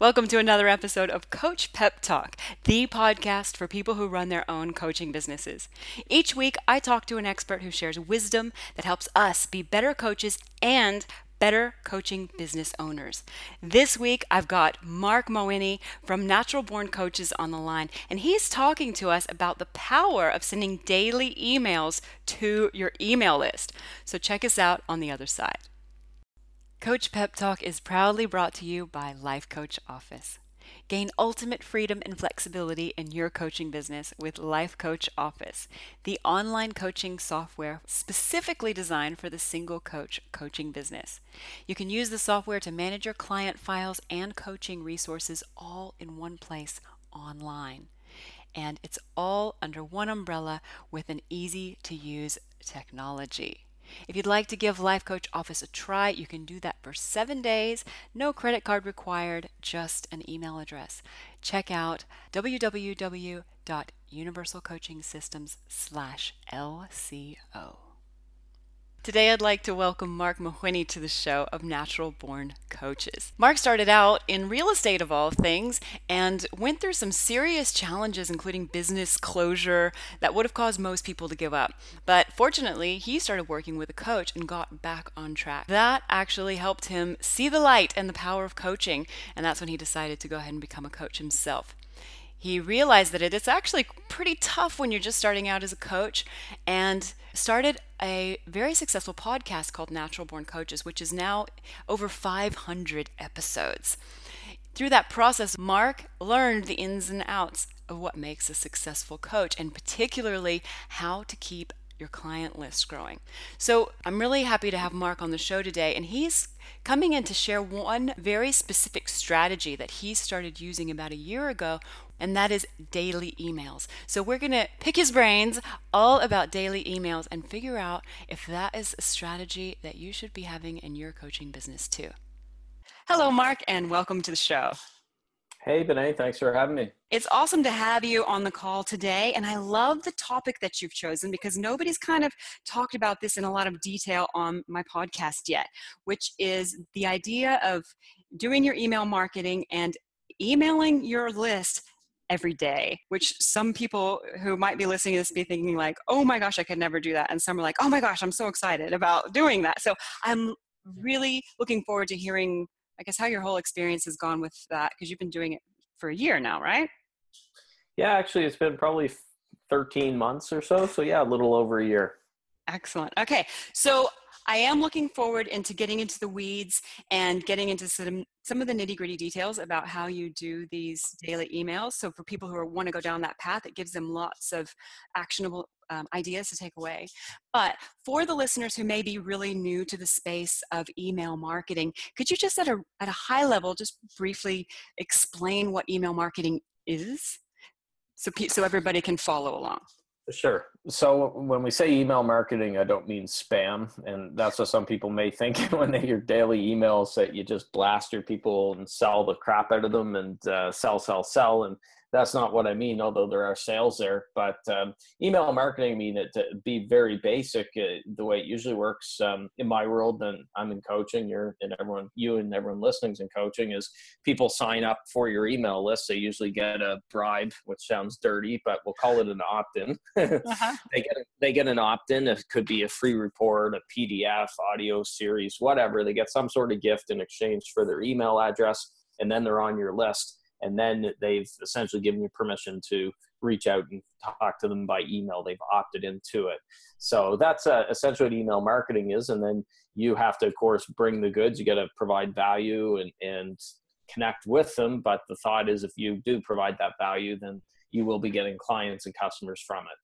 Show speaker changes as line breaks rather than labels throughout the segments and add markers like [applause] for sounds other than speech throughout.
Welcome to another episode of Coach Pep Talk, the podcast for people who run their own coaching businesses. Each week, I talk to an expert who shares wisdom that helps us be better coaches and better coaching business owners. This week, I've got Mark Mawhinney from Natural Born Coaches on the line, and he's talking to us about the power of sending daily emails to your email list. So check us out on the other side. Coach Pep Talk is proudly brought to you by Life Coach Office. Gain ultimate freedom and flexibility in your coaching business with Life Coach Office, the online coaching software specifically designed for the single coach coaching business. You can use the software to manage your client files and coaching resources all in one place online. And it's all under one umbrella with an easy to use technology. If you'd like to give Life Coach Office a try, you can do that for seven days. No credit card required, just an email address. Check out www.universalcoachingsystems slash LCO. Today, I'd like to welcome Mark Mawhinney to the show of Natural Born Coaches. Mark started out in real estate, of all things, and went through some serious challenges, including business closure that would have caused most people to give up. But fortunately, he started working with a coach and got back on track. That actually helped him see the light and the power of coaching, and that's when he decided to go ahead and become a coach himself he realized that it's actually pretty tough when you're just starting out as a coach and started a very successful podcast called Natural Born Coaches, which is now over 500 episodes. Through that process, Mark learned the ins and outs of what makes a successful coach and particularly how to keep your client list growing. So I'm really happy to have Mark on the show today, and he's coming in to share one very specific strategy that he started using about a year ago and that is daily emails. So we're going to pick his brains all about daily emails and figure out if that is a strategy that you should be having in your coaching business too. Hello, Mark, and welcome to the show.
Hey, Bené, thanks for having me.
It's awesome to have you on the call today. And I love the topic that you've chosen because nobody's kind of talked about this in a lot of detail on my podcast yet, which is the idea of doing your email marketing and emailing your list every day, which some people who might be listening to this be thinking like, oh my gosh, I could never do that. And some are like, oh my gosh, I'm so excited about doing that. So I'm really looking forward to hearing, I guess, how your whole experience has gone with that because you've been doing it for a year now, right?
Yeah, actually, it's been probably 13 months or so. So yeah, a little over a year.
Excellent. Okay. So I am looking forward into getting into the weeds and getting into some, some of the nitty gritty details about how you do these daily emails. So for people who want to go down that path, it gives them lots of actionable um, ideas to take away. But for the listeners who may be really new to the space of email marketing, could you just at a, at a high level, just briefly explain what email marketing is? So, so everybody can follow along.
Sure. So when we say email marketing, I don't mean spam, and that's what some people may think [laughs] when they hear daily emails that you just blast your people and sell the crap out of them and uh, sell, sell, sell, and that's not what I mean, although there are sales there. But um, email marketing, I mean, it to be very basic, uh, the way it usually works um, in my world, and I'm in coaching, you're and everyone, you and everyone listening's in coaching, is people sign up for your email list. They usually get a bribe, which sounds dirty, but we'll call it an opt-in. uh-huh. [laughs] they get they get an opt-in. It could be a free report, a PDF, audio series, whatever. They get some sort of gift in exchange for their email address, and then they're on your list and then they've essentially given you permission to reach out and talk to them by email. They've opted into it. So that's uh, essentially what email marketing is. And then you have to, of course, bring the goods. You got to provide value and, and connect with them. But the thought is if you do provide that value, then you will be getting clients and customers from it.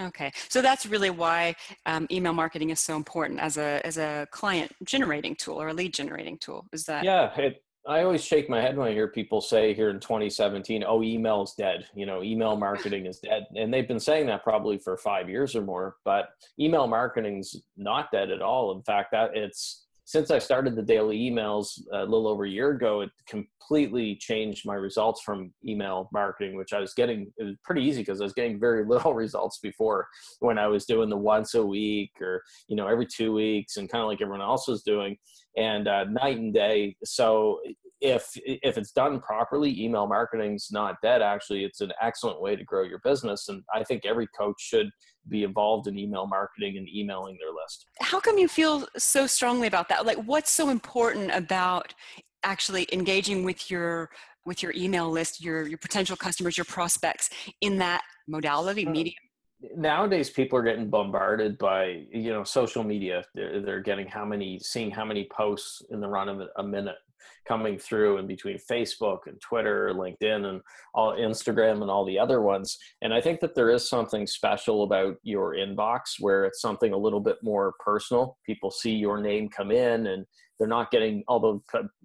Okay, so that's really why um, email marketing is so important as a as a client generating tool or a lead generating tool. Is that?
Yeah, it I always shake my head when I hear people say here in 2017, "Oh, email is dead." You know, email marketing is dead, and they've been saying that probably for five years or more. But email marketing's not dead at all. In fact, that it's since I started the daily emails a little over a year ago, it completely changed my results from email marketing, which I was getting. It was pretty easy because I was getting very [laughs] little results before when I was doing the once a week or you know every two weeks, and kind of like everyone else was doing and uh, night and day. So if if it's done properly, email marketing's not dead. Actually, it's an excellent way to grow your business, and I think every coach should be involved in email marketing and emailing their list.
How come you feel so strongly about that? Like, what's so important about actually engaging with your with your email list, your your potential customers, your prospects in that modality, hmm. medium?
nowadays people are getting bombarded by you know social media they're, they're getting how many seeing how many posts in the run of a minute coming through in between facebook and twitter linkedin and all instagram and all the other ones. And i think that there is something special about your inbox where it's something a little bit more personal. People see your name come in and they're not getting although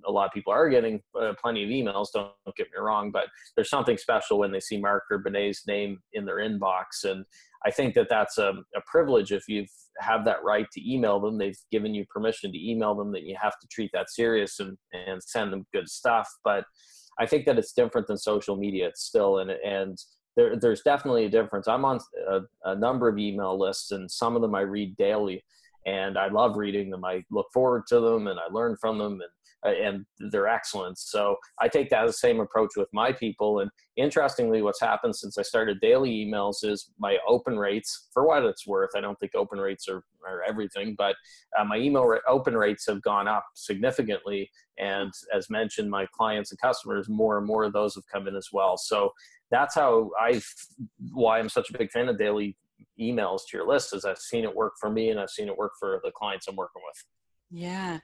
a lot of people are getting uh, plenty of emails don't, get me wrong but there's something special when they see mark or Bené's name in their inbox. And I think that that's a, a privilege if you have that right to email them. They've given you permission to email them that you have to treat that serious and, and send them good stuff. But I think that it's different than social media. It's still and and there, there's definitely a difference. I'm on a, a number of email lists, and some of them I read daily, and I love reading them. I look forward to them, and I learn from them, and uh, and they're excellent. So I take that same approach with my people. And interestingly, what's happened since I started daily emails is my open rates, for what it's worth, I don't think open rates are, are everything, but uh, my email re- open rates have gone up significantly. And as mentioned, my clients and customers, more and more of those have come in as well. So that's how I, why I'm such a big fan of daily emails to your list is I've seen it work for me and I've seen it work for the clients I'm working with.
Yeah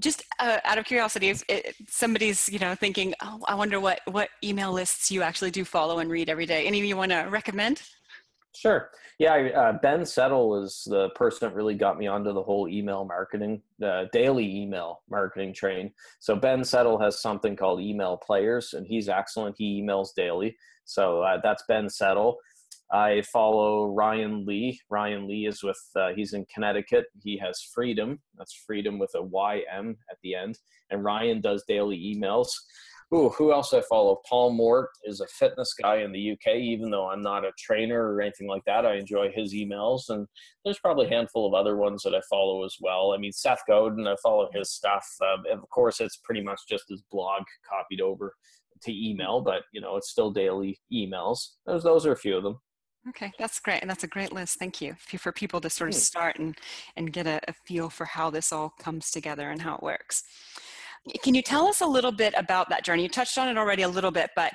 just uh, out of curiosity, if it, somebody's you know thinking, oh, I wonder what what email lists you actually do follow and read every day. Any of you want to recommend?
Sure. Yeah, uh, Ben Settle is the person that really got me onto the whole email marketing, the daily email marketing train. So Ben Settle has something called Email Players, and he's excellent. He emails daily. So uh, that's Ben Settle. I follow Ryan Lee. Ryan Lee is with, uh, he's in Connecticut. He has Freedom. That's Freedom with a YM at the end. And Ryan does daily emails. Ooh, who else I follow? Paul Mort is a fitness guy in the UK. Even though I'm not a trainer or anything like that, I enjoy his emails. And there's probably a handful of other ones that I follow as well. I mean, Seth Godin, I follow his stuff. Uh, of course, it's pretty much just his blog copied over to email, but you know, it's still daily emails. Those those are a few of them.
Okay, that's great. And that's a great list. Thank you for people to sort of mm. start and, and get a, a feel for how this all comes together and how it works. Can you tell us a little bit about that journey? You touched on it already a little bit, but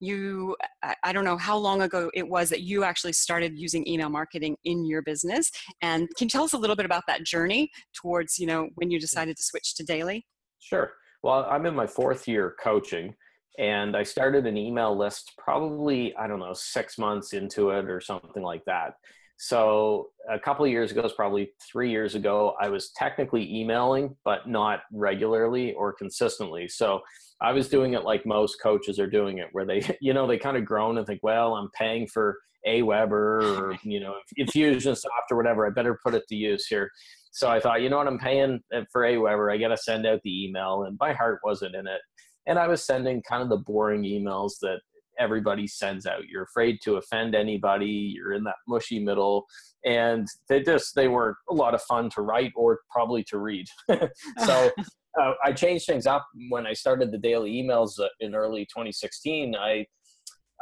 you, I don't know how long ago it was that you actually started using email marketing in your business. And can you tell us a little bit about that journey towards, you know, when you mm. decided to switch to daily?
Sure. Well, I'm in my fourth year coaching and I started an email list probably, I don't know, six months into it or something like that. So a couple of years ago, it's probably three years ago, I was technically emailing, but not regularly or consistently. So I was doing it like most coaches are doing it, where they, [laughs] you know, they kind of groan and think, well, I'm paying for Aweber or, [laughs] you know, Infusionsoft or whatever. I better put it to use here. So I thought, you know what, I'm paying eh, for Aweber. I got to send out the email, and my heart wasn't in it and I was sending kind of the boring emails that everybody sends out. You're afraid to offend anybody. You're in that mushy middle, and they just they were a lot of fun to write or probably to read. [laughs] so. [laughs] Uh, I changed things up when I started the daily emails uh, in early 2016. I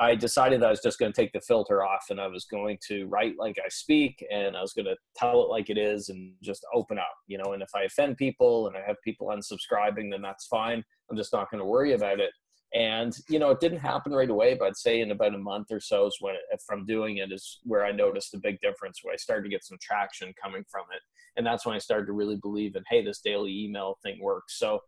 I decided that I was just going to take the filter off and I was going to write like I speak and I was going to tell it like it is and just open up, you know. And if I offend people and I have people unsubscribing, then that's fine. I'm just not going to worry about it. And you know, it didn't happen right away, but I'd say in about a month or so is when it, from doing it is where I noticed a big difference. Where I started to get some traction coming from it, and that's when I started to really believe in, hey, this daily email thing works. So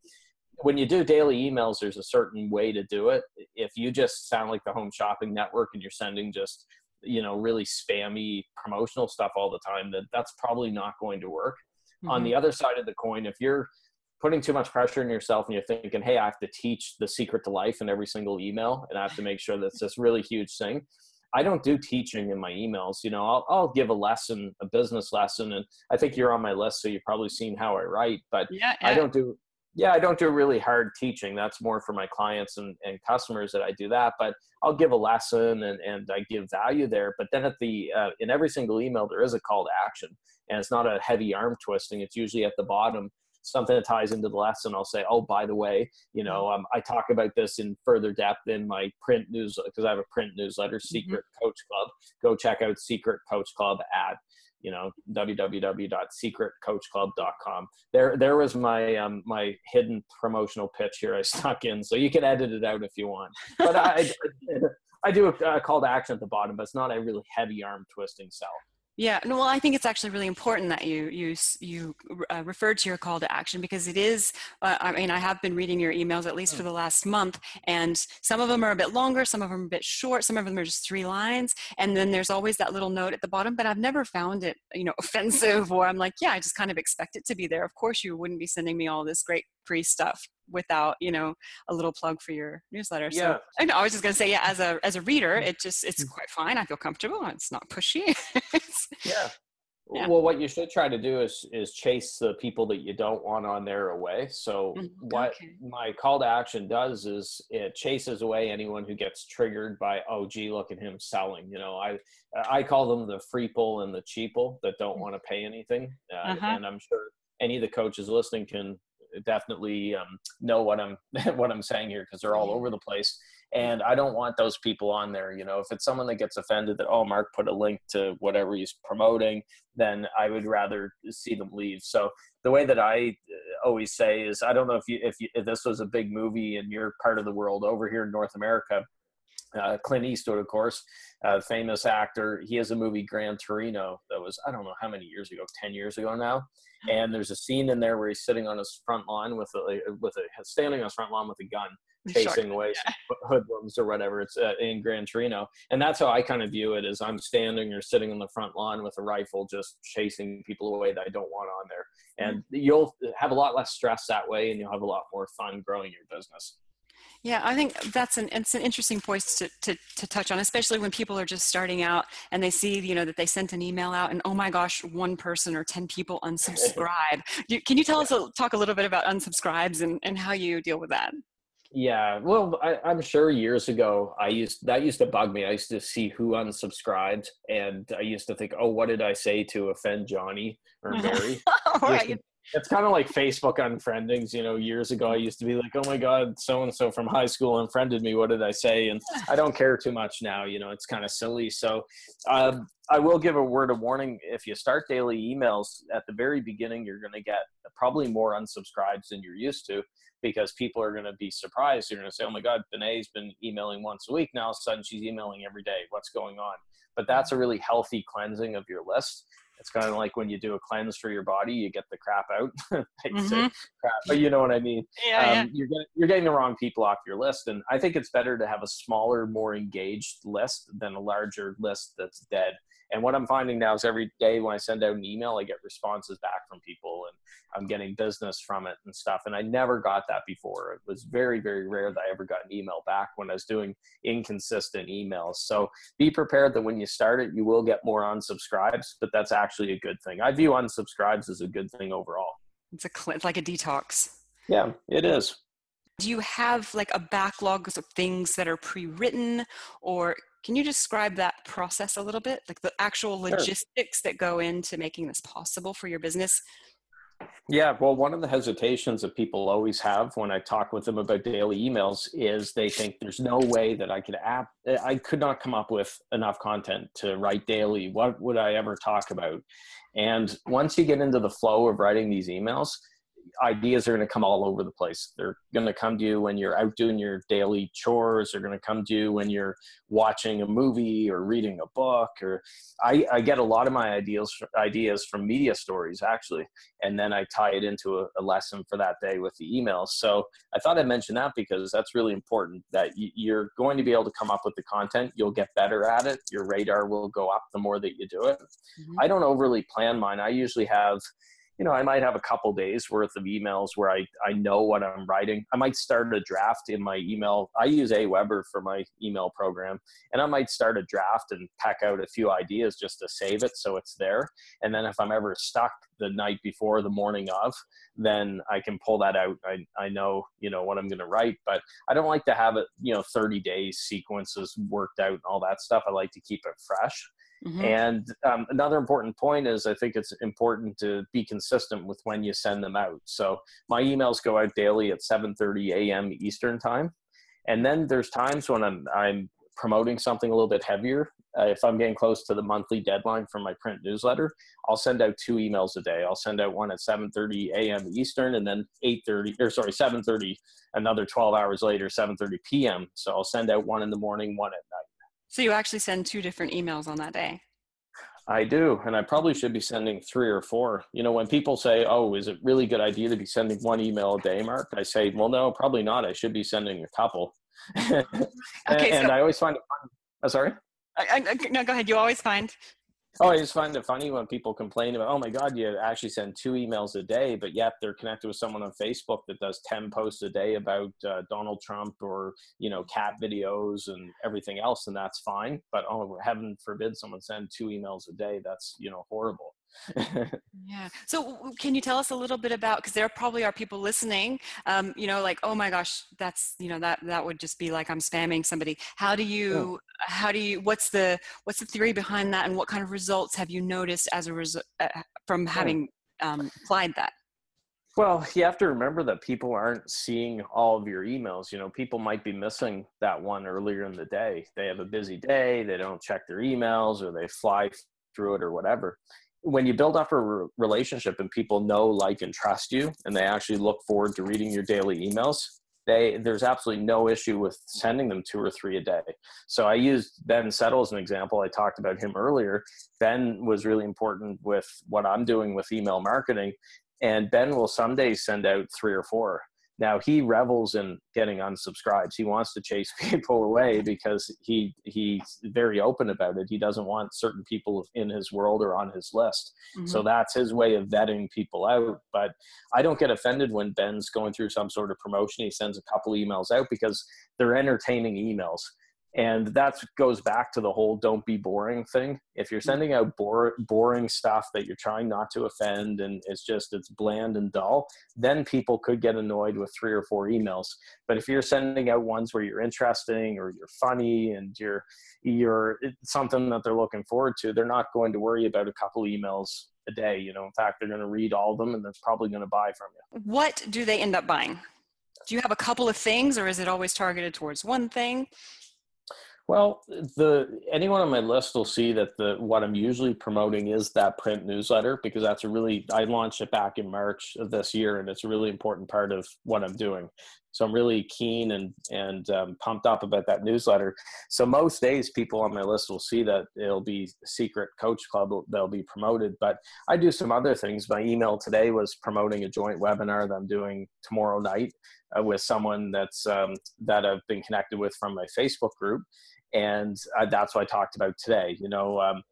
when you do daily emails, there's a certain way to do it. If you just sound like the home shopping network and you're sending just, you know, really spammy promotional stuff all the time, that that's probably not going to work. Mm-hmm. On the other side of the coin, if you're putting too much pressure on yourself and you're thinking, hey, I have to teach the secret to life in every single email and I have to make sure that's this really huge thing. I don't do teaching in my emails. You know, I'll, I'll give a lesson, a business lesson, and I think you're on my list, so you've probably seen how I write. But yeah, yeah. I don't do yeah, I don't do really hard teaching. That's more for my clients and, and customers that I do that. But I'll give a lesson and, and I give value there. But then at the uh, in every single email there is a call to action, and it's not a heavy arm twisting. It's usually at the bottom something that ties into the lesson, I'll say, oh, by the way, you know, um, I talk about this in further depth in my print news because I have a print newsletter, mm-hmm. Secret mm-hmm. Coach Club. Go check out Secret Coach Club at you know www.secretcoachclub.com there there was my um my hidden promotional pitch here i [laughs] stuck in so you can edit it out if you want but i I do a, a call to action at the bottom, but it's not a really heavy arm twisting sell.
Yeah, no, well, I think it's actually really important that you you you uh, referred to your call to action because it is. Uh, I mean, I have been reading your emails at least for mm. the last month, and some of them are a bit longer, some of them are a bit short, some of them are just three lines, and then there's always that little note at the bottom. But I've never found it, you know, [laughs] offensive or I'm like, yeah, I just kind of expect it to be there. Of course, you wouldn't be sending me all this great free stuff without you know a little plug for your newsletter yeah. so I, know, I was just going to say yeah as a as a reader mm. it just it's mm. quite fine i feel comfortable it's not pushy [laughs]
yeah. yeah. Well, what you should try to do is is chase the people that you don't want on there away. So mm, what my call to action does is it chases away anyone who gets triggered by oh gee look at him selling. You know I I call them the freeple and the cheaple that don't mm. want to pay anything. Uh, uh-huh. And I'm sure any of the coaches listening can definitely um, know what I'm [laughs] what I'm saying here because they're all over the place. And I don't want those people on there. You know, if it's someone that gets offended that oh Mark put a link to whatever he's promoting, then I would rather see them leave. So the way that I uh, always say is I don't know if you if, you, if this was a big movie in your part of the world over here in North America. Uh, Clint Eastwood, of course, uh, famous actor. He has a movie Gran Torino that was I don't know how many years ago, ten years ago now, and there's a scene in there where he's sitting on his front lawn with a with a standing on his front lawn with a gun [laughs] chasing sure. away yeah. hoodlums or whatever it's uh, in Gran Torino and that's how I kind of view it as I'm standing or sitting on the front lawn with a rifle just chasing people away that I don't want on there and mm-hmm. you'll have a lot less stress that way and you'll have a lot more fun growing your business
yeah, I think that's an it's an interesting point to, to, to touch on, especially when people are just starting out and they see, you know, that they sent an email out and oh my gosh, one person or ten people unsubscribe. [laughs] Can you tell us talk a little bit about unsubscribes and, and how you deal with that?
Yeah, well, I, am sure years ago I used that used to bug me. I used to see who unsubscribed, and I used to think, "Oh, what did I say to offend Johnny or [laughs] Mary?" right it's kind of like Facebook unfriendings. You know, years ago I used to be like, "Oh my God, so and so from high school unfriended me. What did I say?" And I don't care too much now. You know, it's kind of silly. So um, I will give a word of warning: if you start daily emails at the very beginning, you're going to get probably more unsubscribes than you're used to because people are going to be surprised. You're going to say, "Oh my God, Bené's been emailing once a week now. All of a sudden, she's emailing every day. What's going on?" But that's a really healthy cleansing of your list it's kind of like when you do a cleanse for your body, you get the crap out. [laughs] mm-hmm. crap, but you know what I mean.
Yeah, um, yeah.
You're getting you're getting the wrong people off your list, and I think it's better to have a smaller, more engaged list than a larger list that's dead. And what I'm finding now is every day when I send out an email, I get responses back from people and I'm getting business from it and stuff. And I never got that before. It was very, very rare that I ever got an email back when I was doing inconsistent emails. So be prepared that when you start it, you will get more unsubscribes, but that's actually a good thing. I view unsubscribes as a good thing overall.
It's a it's like a detox.
Yeah, it is.
Do you have like a backlog of things that are pre-written or can you describe that process a little bit, like the actual logistics sure. that go into making this possible for your business?
Yeah, well, one of the hesitations that people always have when I talk with them about daily emails is they think there's no way that I could app eh, I could not come up with enough content to write daily. What would I ever talk about? And once you get into the flow of writing these emails, ideas are going to come all over the place. They're going to come to you when you're out doing your daily chores. They're going to come to you when you're watching a movie or reading a book. Or I, I get a lot of my ideas ideas from media stories actually, and then I tie it into a, a lesson for that day with the emails. So I thought I'd mention that because that's really important. That you're going to be able to come up with the content. You'll get better at it. Your radar will go up the more that you do it. Mm-hmm. I don't overly plan mine. I usually have you know, I might have a couple days worth of emails where I, I know what I'm writing. I might start a draft in my email. I use Aweber for my email program, and I might start a draft and pack out a few ideas just to save it so it's there. And then if I'm ever stuck the night before, the morning of, then I can pull that out. I, I know, you know, what I'm going to write, but I don't like to have it, you know, 30 days sequences worked out and all that stuff. I like to keep it fresh. Mm-hmm. And um, another important point is I think it's important to be consistent with when you send them out. So my emails go out daily at 7:30 a.m. Eastern time, and then there's times when I'm I'm promoting something a little bit heavier. Uh, if I'm getting close to the monthly deadline for my print newsletter, I'll send out two emails a day. I'll send out one at 7:30 a.m. Eastern, and then 8:30 or sorry 7:30, another 12 hours later, 7:30 p.m. So I'll send out one in the morning, one at night.
So you actually send two different emails on that day.
I do, and I probably should be sending three or four. You know, when people say, "Oh, is it really good idea to be sending one email a day?" Mark, I say, "Well, no, probably not. I should be sending a couple." [laughs] okay, and, so- I always find it fun. Oh, sorry.
I, I, no, go ahead. You always find.
Oh, I just find it funny when people complain about, oh my God, you actually send two emails a day, but yet they're connected with someone on Facebook that does 10 posts a day about uh, Donald Trump or, you know, cat videos and everything else. And that's fine. But oh, heaven forbid someone send two emails a day. That's, you know, horrible [laughs]
yeah. So, can you tell us a little bit about? Because there probably are people listening. Um, you know, like, oh my gosh, that's you know that that would just be like I'm spamming somebody. How do you? How do you? What's the what's the theory behind that, and what kind of results have you noticed as a result uh, from having um, applied that?
Well, you have to remember that people aren't seeing all of your emails. You know, people might be missing that one earlier in the day. They have a busy day, they don't check their emails, or they fly through it, or whatever when you build up a re- relationship and people know, like, and trust you, and they actually look forward to reading your daily emails, they there's absolutely no issue with sending them two or three a day. So I used Ben Settle as an example. I talked about him earlier. Ben was really important with what I'm doing with email marketing, and Ben will someday send out three or four. Now he revels in getting unsubscribes. He wants to chase [laughs] people away because he he's very open about it. He doesn't want certain people in his world or on his list. Mm-hmm. So that's his way of vetting people out. But I don't get offended when Ben's going through some sort of promotion. He sends a couple emails out because they're entertaining emails and that goes back to the whole don't be boring thing. If you're mm-hmm. sending out bore, boring stuff that you're trying not to offend and it's just it's bland and dull then people could get annoyed with three or four emails. But if you're sending out ones where you're interesting or you're funny and you're you're something that they're looking forward to they're not going to worry about a couple emails a day you know. In fact they're going to read all of them and they're probably going to buy from you.
What do they end up buying? Do you have a couple of things or is it always targeted towards one thing
well, the anyone on my list will see that the what I'm usually promoting is that print newsletter because that's a really I launched it back in March of this year and it's a really important part of what I'm doing. So I'm really keen and and um, pumped up about that newsletter. So most days, people on my list will see that it'll be secret coach club They'll be promoted. But I do some other things. My email today was promoting a joint webinar that I'm doing tomorrow night uh, with someone that's um, that I've been connected with from my Facebook group and uh, that's what I talked about today. You know, um,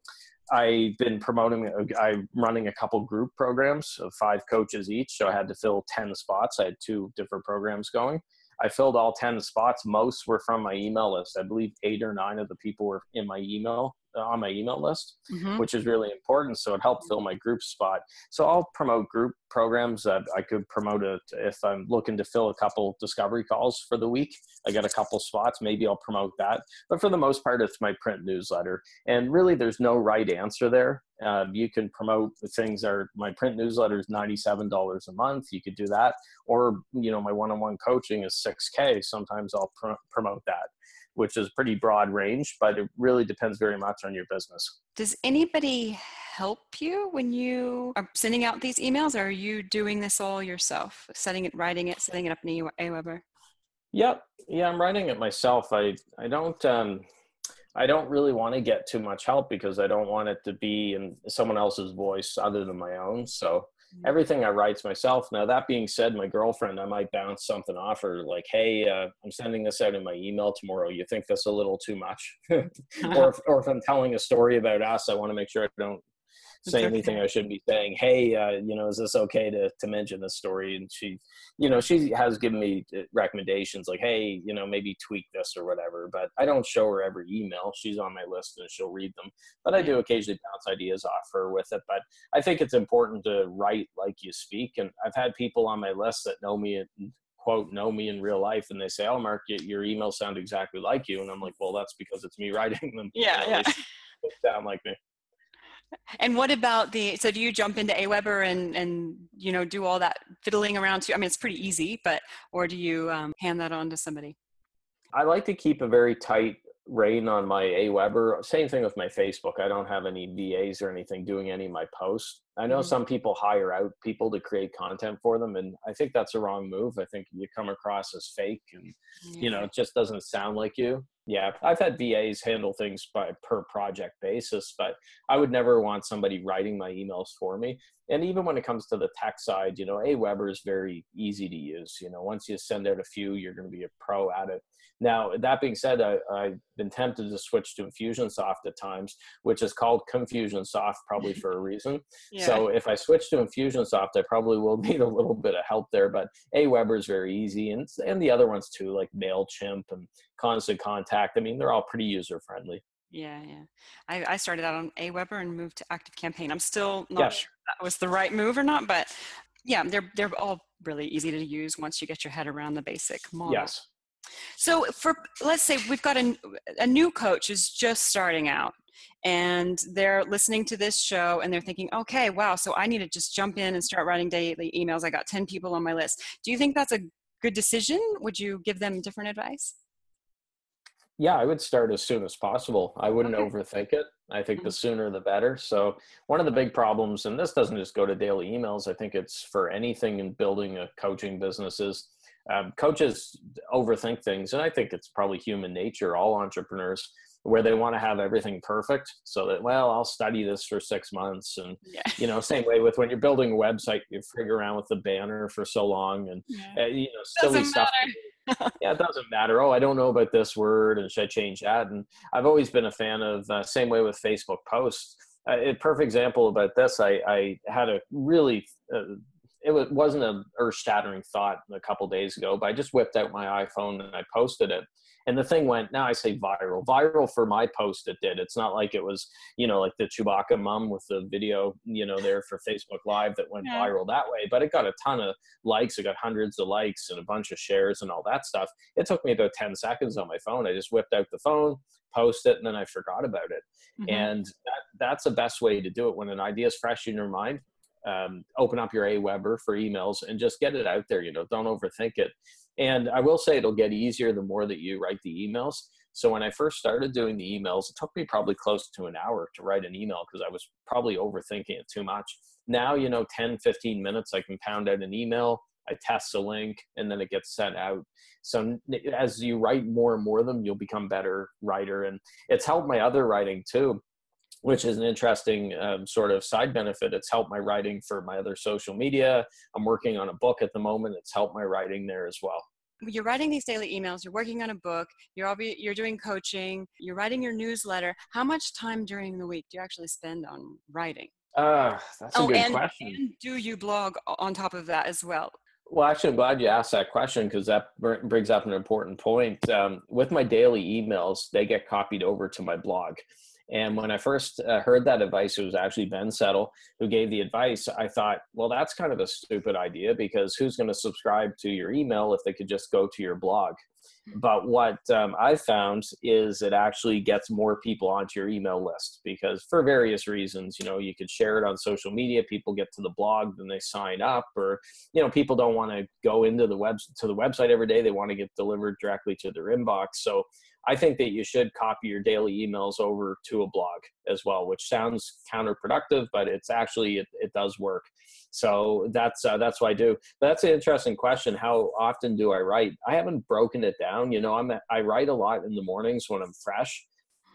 I've been promoting. I'm running a couple group programs of five coaches each, so I had to fill ten spots. I had two different programs going. I filled all ten spots. Most were from my email list. I believe eight or nine of the people were in my email on my email list, mm-hmm. which is really important. So it helped fill my group spot. So I'll promote group programs. that I could promote it if I'm looking to fill a couple discovery calls for the week. I got a couple spots. Maybe I'll promote that. But for the most part, it's my print newsletter. And really, there's no right answer there. Uh, you can promote things are my print newsletter is $97 a month. You could do that. Or, you know, my one-on-one coaching is 6K. Sometimes I'll pr- promote that which is pretty broad range, but it really depends very much on your business.
Does anybody help you when you are sending out these emails, or are you doing this all yourself, setting it, writing it, setting it up in Aweber?
Yep, yeah, I'm writing it myself. I I don't um, I don't really want to get too much help because I don't want it to be in someone else's voice other than my own. So. Everything I write's myself. Now that being said, my girlfriend, I might bounce something off her like, "Hey, uh, I'm sending this out in my email tomorrow. You think that's a little too much?" [laughs] or, if, or if I'm telling a story about us, I want to make sure I don't say anything I shouldn't be saying. Hey, uh, you know, is this okay to to mention this story? And she, you know, she has given me uh, recommendations like, hey, you know, maybe tweak this or whatever. But I don't show her every email. She's on my list and she'll read them. But I do occasionally bounce ideas off her with it. But I think it's important to write like you speak. And I've had people on my list that know me and quote know me in real life and they say oh mark your emails sound exactly like you and i'm like well that's because it's me [laughs] writing them
yeah, yeah.
sound like me.
And what about the? So do you jump into Aweber and and you know do all that fiddling around too? I mean, it's pretty easy, but or do you um, hand that on to somebody?
I like to keep a very tight rein on my Aweber. Same thing with my Facebook. I don't have any VAs or anything doing any of my posts. I know mm-hmm. some people hire out people to create content for them, and I think that's a wrong move. I think you come across as fake, and yeah. you know it just doesn't sound like you. Yeah, I've had VAs handle things by per project basis, but I would never want somebody writing my emails for me. And even when it comes to the tech side, you know, Aweber is very easy to use. You know, once you send out a few, you're going to be a pro at it. Now, that being said, I, have been tempted to switch to Infusionsoft at times, which is called Confusionsoft probably for a reason. yeah. So if I switch to Infusionsoft, I probably will [laughs] need a little bit of help there. But Aweber is very easy, and and the other ones too, like Mailchimp and Constant Contact. I mean, they're all pretty user friendly.
Yeah, yeah. I, I started out on Aweber and moved to Active Campaign. I'm still not yeah. sure that was the right move or not, but yeah, they're they're all really easy to use once you get your head around the basic model.
Yes.
So for let's say we've got a, a new coach is just starting out and they're listening to this show and they're thinking, okay, wow, so I need to just jump in and start writing daily emails. I got 10 people on my list. Do you think that's a good decision? Would you give them different advice?
Yeah, I would start as soon as possible. I wouldn't okay. overthink it. I think mm-hmm. the sooner the better. So, one of the big problems, and this doesn't just go to daily emails, I think it's for anything in building a coaching business, is um, coaches overthink things. And I think it's probably human nature, all entrepreneurs where they want to have everything perfect so that well i'll study this for six months and yeah. you know same way with when you're building a website you figure around with the banner for so long and yeah. uh, you know silly doesn't stuff yeah it doesn't matter oh i don't know about this word and should i change that and i've always been a fan of uh, same way with facebook posts uh, a perfect example about this i, I had a really uh, it wasn't an earth-shattering thought a couple days ago, but I just whipped out my iPhone and I posted it. And the thing went, now I say viral. Viral for my post, it did. It's not like it was, you know, like the Chewbacca mom with the video, you know, there for Facebook Live that went yeah. viral that way. But it got a ton of likes. It got hundreds of likes and a bunch of shares and all that stuff. It took me about 10 seconds on my phone. I just whipped out the phone, post it, and then I forgot about it. Mm-hmm. And that, that's the best way to do it when an idea is fresh in your mind um, open up your Aweber for emails and just get it out there. You know, don't overthink it. And I will say it'll get easier the more that you write the emails. So when I first started doing the emails, it took me probably close to an hour to write an email because I was probably overthinking it too much. Now, you know, 10, 15 minutes, I can pound out an email. I test a link and then it gets sent out. So as you write more and more of them, you'll become better writer. And it's helped my other writing too which is an interesting um, sort of side benefit. It's helped my writing for my other social media. I'm working on a book at the moment. It's helped my writing there as well.
You're writing these daily emails. You're working on a book. You're you're doing coaching. You're writing your newsletter. How much time during the week do you actually spend on writing?
Uh, that's a oh, good
and,
question.
And do you blog on top of that as well?
Well, actually, I'm glad you asked that question because that brings up an important point. Um, with my daily emails, they get copied over to my blog. And when I first uh, heard that advice, it was actually Ben Settle who gave the advice. I thought, well, that's kind of a stupid idea because who's going to subscribe to your email if they could just go to your blog? But what um, I've found is it actually gets more people onto your email list because for various reasons, you know, you could share it on social media. People get to the blog, then they sign up, or you know, people don't want to go into the web to the website every day. They want to get delivered directly to their inbox. So I think that you should copy your daily emails over to a blog as well, which sounds counterproductive, but it's actually it, it does work. So that's uh, that's what I do. That's an interesting question. How often do I write? I haven't broken it down. You know, I'm I write a lot in the mornings when I'm fresh,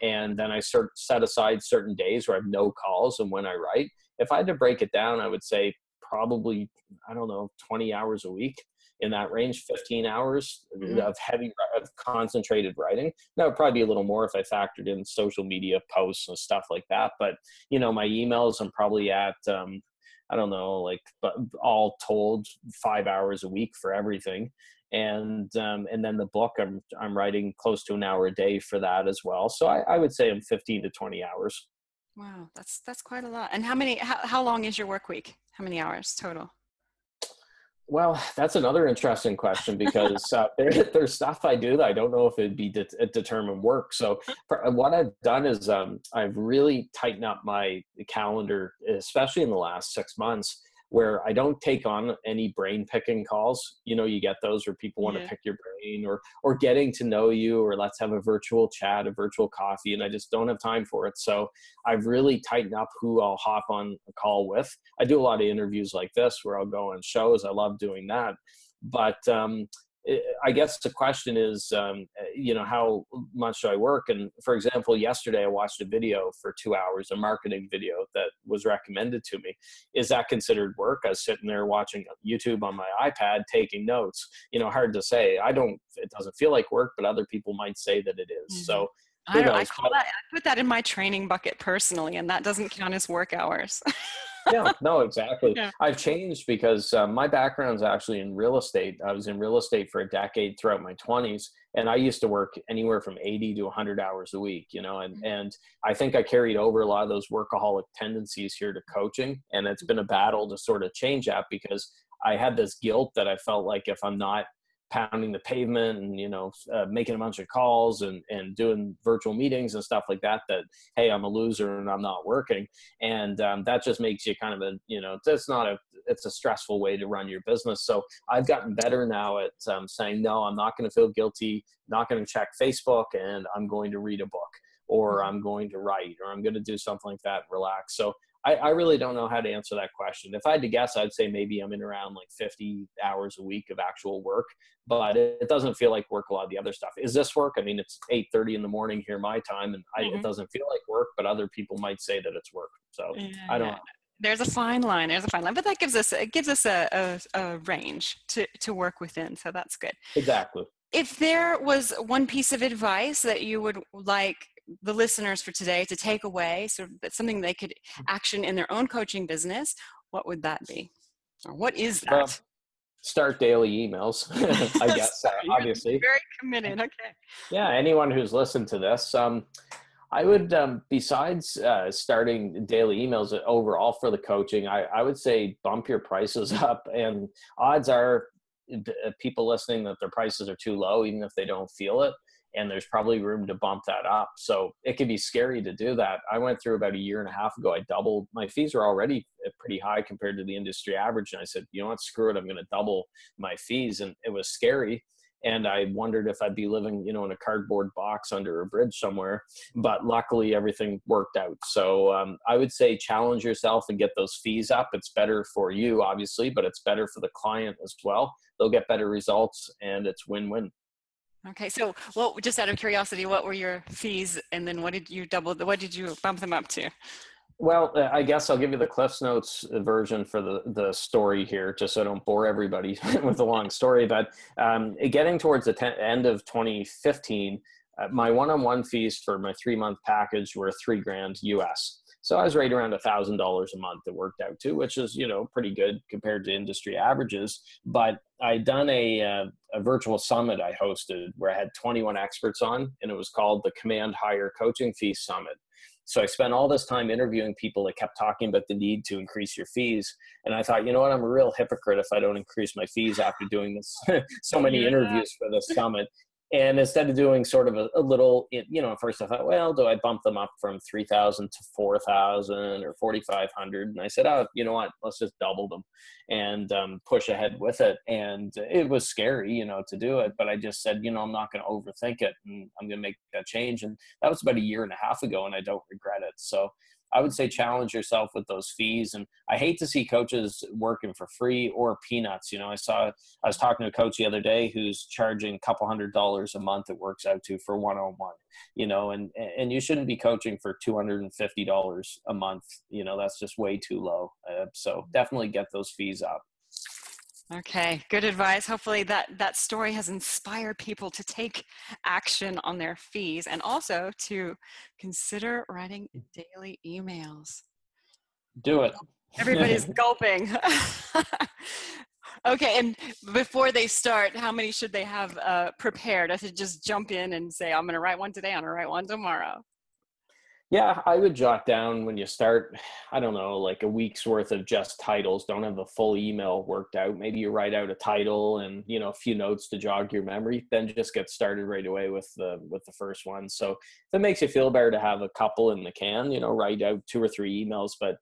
and then I start set aside certain days where I have no calls and when I write. If I had to break it down, I would say probably I don't know 20 hours a week in that range 15 hours mm-hmm. of heavy of concentrated writing. That would probably be a little more if i factored in social media posts and stuff like that but you know my emails i'm probably at um, i don't know like but all told five hours a week for everything. And um, and then the book i'm i'm writing close to an hour a day for that as well. So i, I would say i'm 15 to 20 hours.
Wow that's that's quite a lot. And how many how, how long is your work week? How many hours total
Well, that's another interesting question because uh, [laughs] there, there's stuff I do that I don't know if it'd be de- determined work. So uh, what I've done is um, I've really tightened up my calendar, especially in the last six months, where I don't take on any brain picking calls. You know, you get those where people want yeah. to pick your brain or or getting to know you or let's have a virtual chat, a virtual coffee, and I just don't have time for it. So I've really tightened up who I'll hop on a call with. I do a lot of interviews like this where I'll go on shows. I love doing that. But um, I guess the question is, um, you know, how much do I work? And for example, yesterday I watched a video for two hours, a marketing video that was recommended to me. Is that considered work? I was sitting there watching YouTube on my iPad, taking notes. You know, hard to say. I don't. It doesn't feel like work, but other people might say that it is. Mm-hmm. So.
I, I, call that, I put that in my training bucket personally, and that doesn't count as work hours. [laughs]
yeah, no, exactly. Yeah. I've changed because uh, my background is actually in real estate. I was in real estate for a decade throughout my 20s, and I used to work anywhere from 80 to 100 hours a week, you know, and, mm-hmm. and I think I carried over a lot of those workaholic tendencies here to coaching. And it's been a battle to sort of change that because I had this guilt that I felt like if I'm not pounding the pavement and you know uh, making a bunch of calls and and doing virtual meetings and stuff like that that hey i'm a loser and i'm not working. And um, that just makes you kind of a you know it's not a it's a stressful way to run your business. So i've gotten better now at um, saying no i'm not going to feel guilty not going to check facebook and i'm going to read a book or mm-hmm. i'm going to write or i'm going to do something like that and relax. So I, I, really don't know how to answer that question. If I had to guess, I'd say maybe I'm in around like 50 hours a week of actual work, but it, it doesn't feel like work a lot of the other stuff. Is this work? I mean, it's 8:30 in the morning here my time, and I, mm-hmm. it doesn't feel like work, but other people might say that it's work. So yeah, I don't. Yeah.
There's a fine line. There's a fine line, but that gives us it gives us a, a, a range to to work within. So that's good.
Exactly.
If there was one piece of advice that you would like the listeners for today to take away so that's something they could mm. action in their own coaching business what would that be or what is that well,
start daily emails [laughs] i guess uh, [laughs] obviously
very committed okay
yeah anyone who's listened to this um, I would, um, besides uh, starting daily emails overall for the coaching, I, I would say bump your prices [laughs] up. And odds are, uh, people listening that their prices are too low, even if they don't feel it and there's probably room to bump that up. So it can be scary to do that. I went through about a year and a half ago. I doubled my fees were already uh, pretty high compared to the industry average, and I said, you know what, screw it, I'm going to double my fees, and it was scary. And I wondered if I'd be living, you know, in a cardboard box under a bridge somewhere. But luckily, everything worked out. So um, I would say challenge yourself and get those fees up. It's better for you, obviously, but it's better for the client as well. They'll get better results, and it's win-win.
Okay, so well, just out of curiosity, what were your fees, and then what did you double? What did you bump them up to?
Well, uh, I guess I'll give you the Cliff's Notes version for the, the story here, just so I don't bore everybody [laughs] with a long story. But um, getting towards the ten, end of 2015, uh, my one-on-one fees for my three-month package were three grand US. So I was right around a thousand dollars a month. It worked out to, which is you know pretty good compared to industry averages. But I'd done a uh, a virtual summit I hosted where I had 21 experts on, and it was called the Command Higher Coaching Fee Summit. So I spent all this time interviewing people that kept talking about the need to increase your fees. And I thought, you know what, I'm a real hypocrite if I don't increase my fees after doing this [laughs] so many interviews for the summit. And instead of doing sort of a, a, little, you know, first I thought, well, do I bump them up from 3,000 to 4,000 or 4,500? And I said, oh, you know what, let's just double them and um, push ahead with it. And it was scary, you know, to do it. But I just said, you know, I'm not going to overthink it and I'm going to make that change. And that was about a year and a half ago and I don't regret it. So I would say challenge yourself with those fees. And I hate to see coaches working for free or peanuts. You know, I saw I was talking to a coach the other day who's charging a couple hundred dollars a month. It works out to for one on one. You know, and and you shouldn't be coaching for two hundred and fifty dollars a month. You know, that's just way too low. Uh, so definitely get those fees up.
Okay, good advice. Hopefully that that story has inspired people to take action on their fees and also to consider writing daily emails.
Do it.
Everybody's [laughs] gulping. [laughs] okay, and before they start, how many should they have uh, prepared? I should just jump in and say, I'm going to write one today, I'm going to write one tomorrow.
Yeah, I would jot down when you start, I don't know, like a week's worth of just titles. Don't have the full email worked out. Maybe you write out a title and, you know, a few notes to jog your memory, then just get started right away with the with the first one. So if it makes you feel better to have a couple in the can, you know, write out two or three emails. But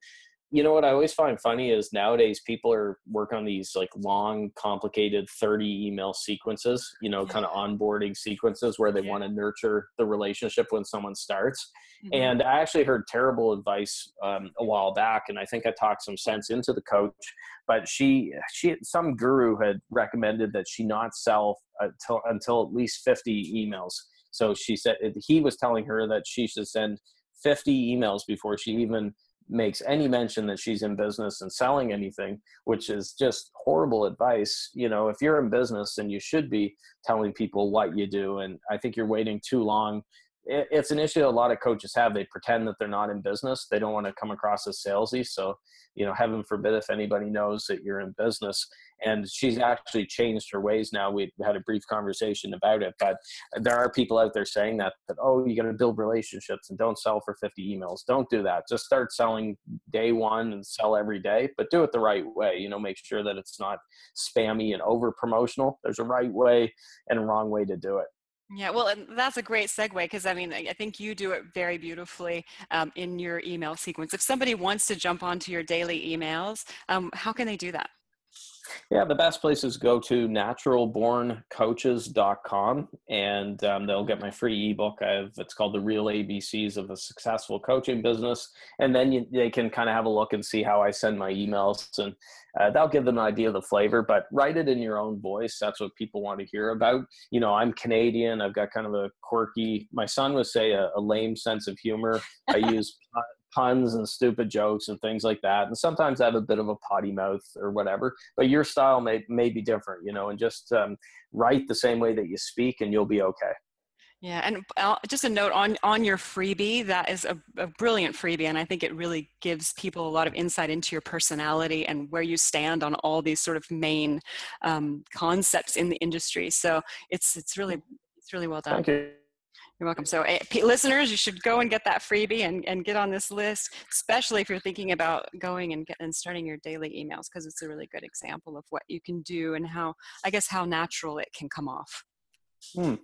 you know what I always find funny is nowadays people are work on these like long, complicated 30 email sequences, you know, yeah. kind of onboarding sequences where they yeah. want to nurture the relationship when someone starts. Mm-hmm. And I actually heard terrible advice um, a while back, and I think I talked some sense into the coach. But she, she, some guru had recommended that she not sell until until at least 50 emails. So she said he was telling her that she should send 50 emails before she even makes any mention that she's in business and selling anything, which is just horrible advice. You know, if you're in business and you should be telling people what you do, and I think you're waiting too long. It's an issue a lot of coaches have. They pretend that they're not in business. They don't want to come across as salesy. So, you know, heaven forbid if anybody knows that you're in business and she's actually changed her ways now. We had a brief conversation about it, but there are people out there saying that that oh, you got to build relationships and don't sell for 50 emails. Don't do that. Just start selling day one and sell every day, but do it the right way. You know, make sure that it's not spammy and over promotional. There's a right way and a wrong way to do it.
Yeah, well, and that's a great segue because I mean, I think you do it very beautifully um, in your email sequence. If somebody wants to jump onto your daily emails, um, how can they do that?
Yeah, the best place is go to naturalborncoaches.com and um, they'll get my free ebook. I have it's called The Real ABCs of a Successful Coaching Business. And then you, they can kind of have a look and see how I send my emails and uh, that'll give them an idea of the flavor, but write it in your own voice. That's what people want to hear about. You know, I'm Canadian. I've got kind of a quirky, my son would say a, a lame sense of humor. I use [laughs] puns and stupid jokes and things like that. And sometimes I have a bit of a potty mouth or whatever, but your style may, may be different, you know, and just um, write the same way that you speak and you'll be okay.
Yeah, and uh, just a note on on your freebie. That is a, a, brilliant freebie, and I think it really gives people a lot of insight into your personality and where you stand on all these sort of main um, concepts in the industry. So it's it's really it's really well done.
Thank you.
You're welcome. So, uh, listeners, you should go and get that freebie and, and get on this list, especially if you're thinking about going and, get, and starting your daily emails, because it's a really good example of what you can do and how, I guess, how natural it can come off. Hmm.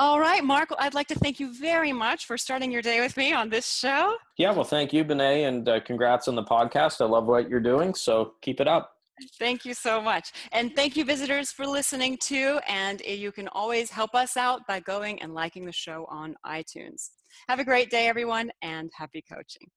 All right, Mark, I'd like to thank you very much for starting your day with me on this show.
Yeah, well, thank you, Bené, and uh, congrats on the podcast. I love what you're doing, so keep it up.
Thank you so much. And thank you, visitors, for listening too. And you can always help us out by going and liking the show on iTunes. Have a great day, everyone, and happy coaching.